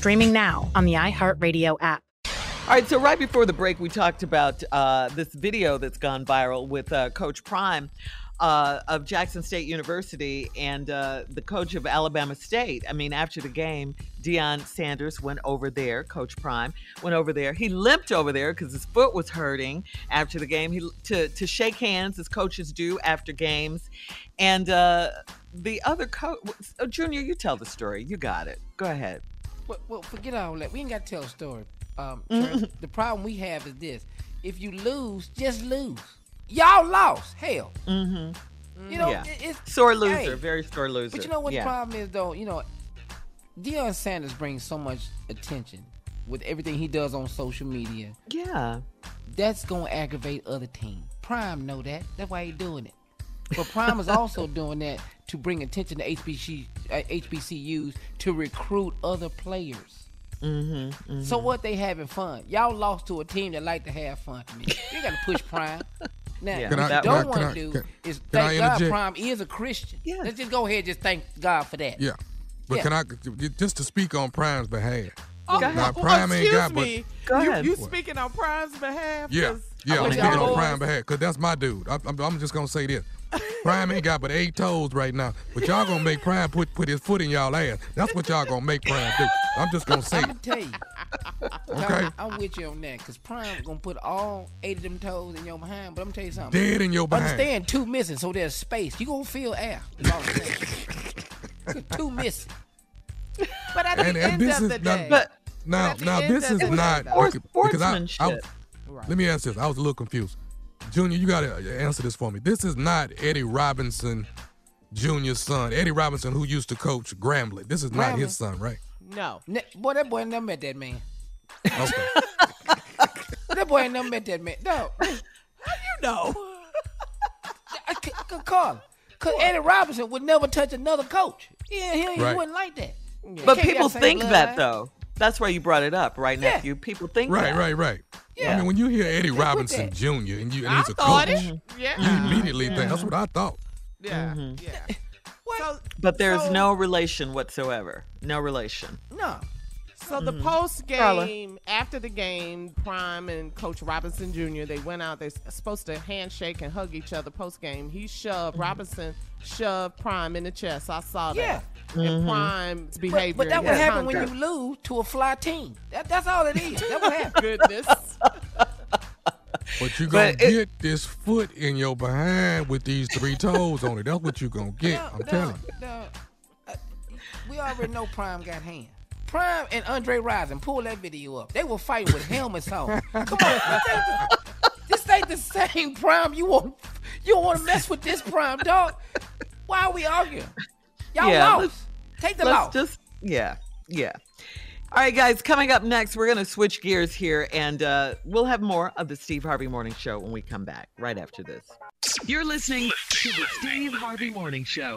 streaming now on the iHeartRadio app. All right, so right before the break, we talked about uh, this video that's gone viral with uh, Coach Prime uh, of Jackson State University and uh, the coach of Alabama State. I mean, after the game, Deion Sanders went over there, Coach Prime went over there. He limped over there because his foot was hurting after the game. He to to shake hands as coaches do after games, and uh, the other coach, oh, Junior, you tell the story. You got it. Go ahead. Well, well forget all that. We ain't got to tell a story. Um. The problem we have is this: if you lose, just lose. Y'all lost. Hell. Mm-hmm. You know, yeah. it, it's sore loser, hey, very sore loser. But you know what yeah. the problem is, though. You know, Deion Sanders brings so much attention with everything he does on social media. Yeah, that's gonna aggravate other teams. Prime know that. That's why he doing it. But Prime is also doing that to bring attention to HBC, HBCUs to recruit other players. Mm-hmm, mm-hmm. So what? They having fun. Y'all lost to a team that like to have fun. To me, you got to push Prime. Now, Yeah. what Can I- you I- don't want to do can- is can I thank God? Prime is a Christian. Yeah. Let's just go ahead and just thank God for that. Yeah. But Yeah. can I just to speak on Prime's behalf? Oh, now, well, Prime ain't excuse got but me. Go you, ahead. you speaking on Prime's behalf? yeah, 'Cause yeah. I I'm speaking on boys- Prime behalf because that's my dude. I, I'm, I'm just gonna say this. Prime ain't got but eight toes right now, but y'all gonna make Prime put put his foot in y'all ass. That's what y'all gonna make Prime do. I'm just gonna say. I'm tell you. Okay. I'm, I'm with you on that because Prime gonna put all eight of them toes in your behind. But I'm gonna tell you something. Dead in your behind. Understand two missing, so there's space. You gonna feel air. That's all I'm saying. two missing. But at And, the and end this of is the not, day, but, now now this is not day, okay, because I, I, sportsmanship. let me ask this. I was a little confused. Junior, you gotta uh, answer this for me. This is not Eddie Robinson Junior's son. Eddie Robinson, who used to coach Grambling. This is not his son, right? No. Ne- boy, that boy never met that man. Okay. that boy ain't never met that man. No. How you know? Uh, Carl. Because Eddie Robinson would never touch another coach. Yeah, he, he Right. wouldn't like that. but Can't people got same think that though. That's why you brought it up, right, Yeah. nephew? People think Right, that. right, right. Yeah. I mean, when you hear Eddie Robinson. Jr. and you and he's a thought coach, it. Yeah. you immediately think that's what I thought. Yeah, Mm-hmm. yeah. But there's so- no relation whatsoever. No relation. No. So the Mhm. post Carla. game, after the game, Prime and Coach Robinson Jr. they went out. They're supposed to handshake and hug each other post game. He shoved Mm-hmm. Robinson shoved Prime in the chest. I saw that. Yeah. And Mhm. Prime's But, behavior. but that and happen his when you lose to a fly team. That, that's all it is. That what happened. Goodness. But you gonna But it- get this foot in your behind with these three toes on it. That's what you gonna get. I'm telling you. No, uh, we already know Prime got hands. Prime and Andre Rison, pull that video up. They were fighting with helmets on. Come on, this ain't, the, this ain't the same Prime. You want you want to mess with this Prime, dog. Why are we arguing? Y'all Yeah, lost. Take the loss. just yeah, yeah. All right, guys. Coming up next, we're gonna switch gears here, and uh, we'll have more of the Steve Harvey Morning Show when we come back. Right after this. You're listening to the Steve Harvey Morning Show.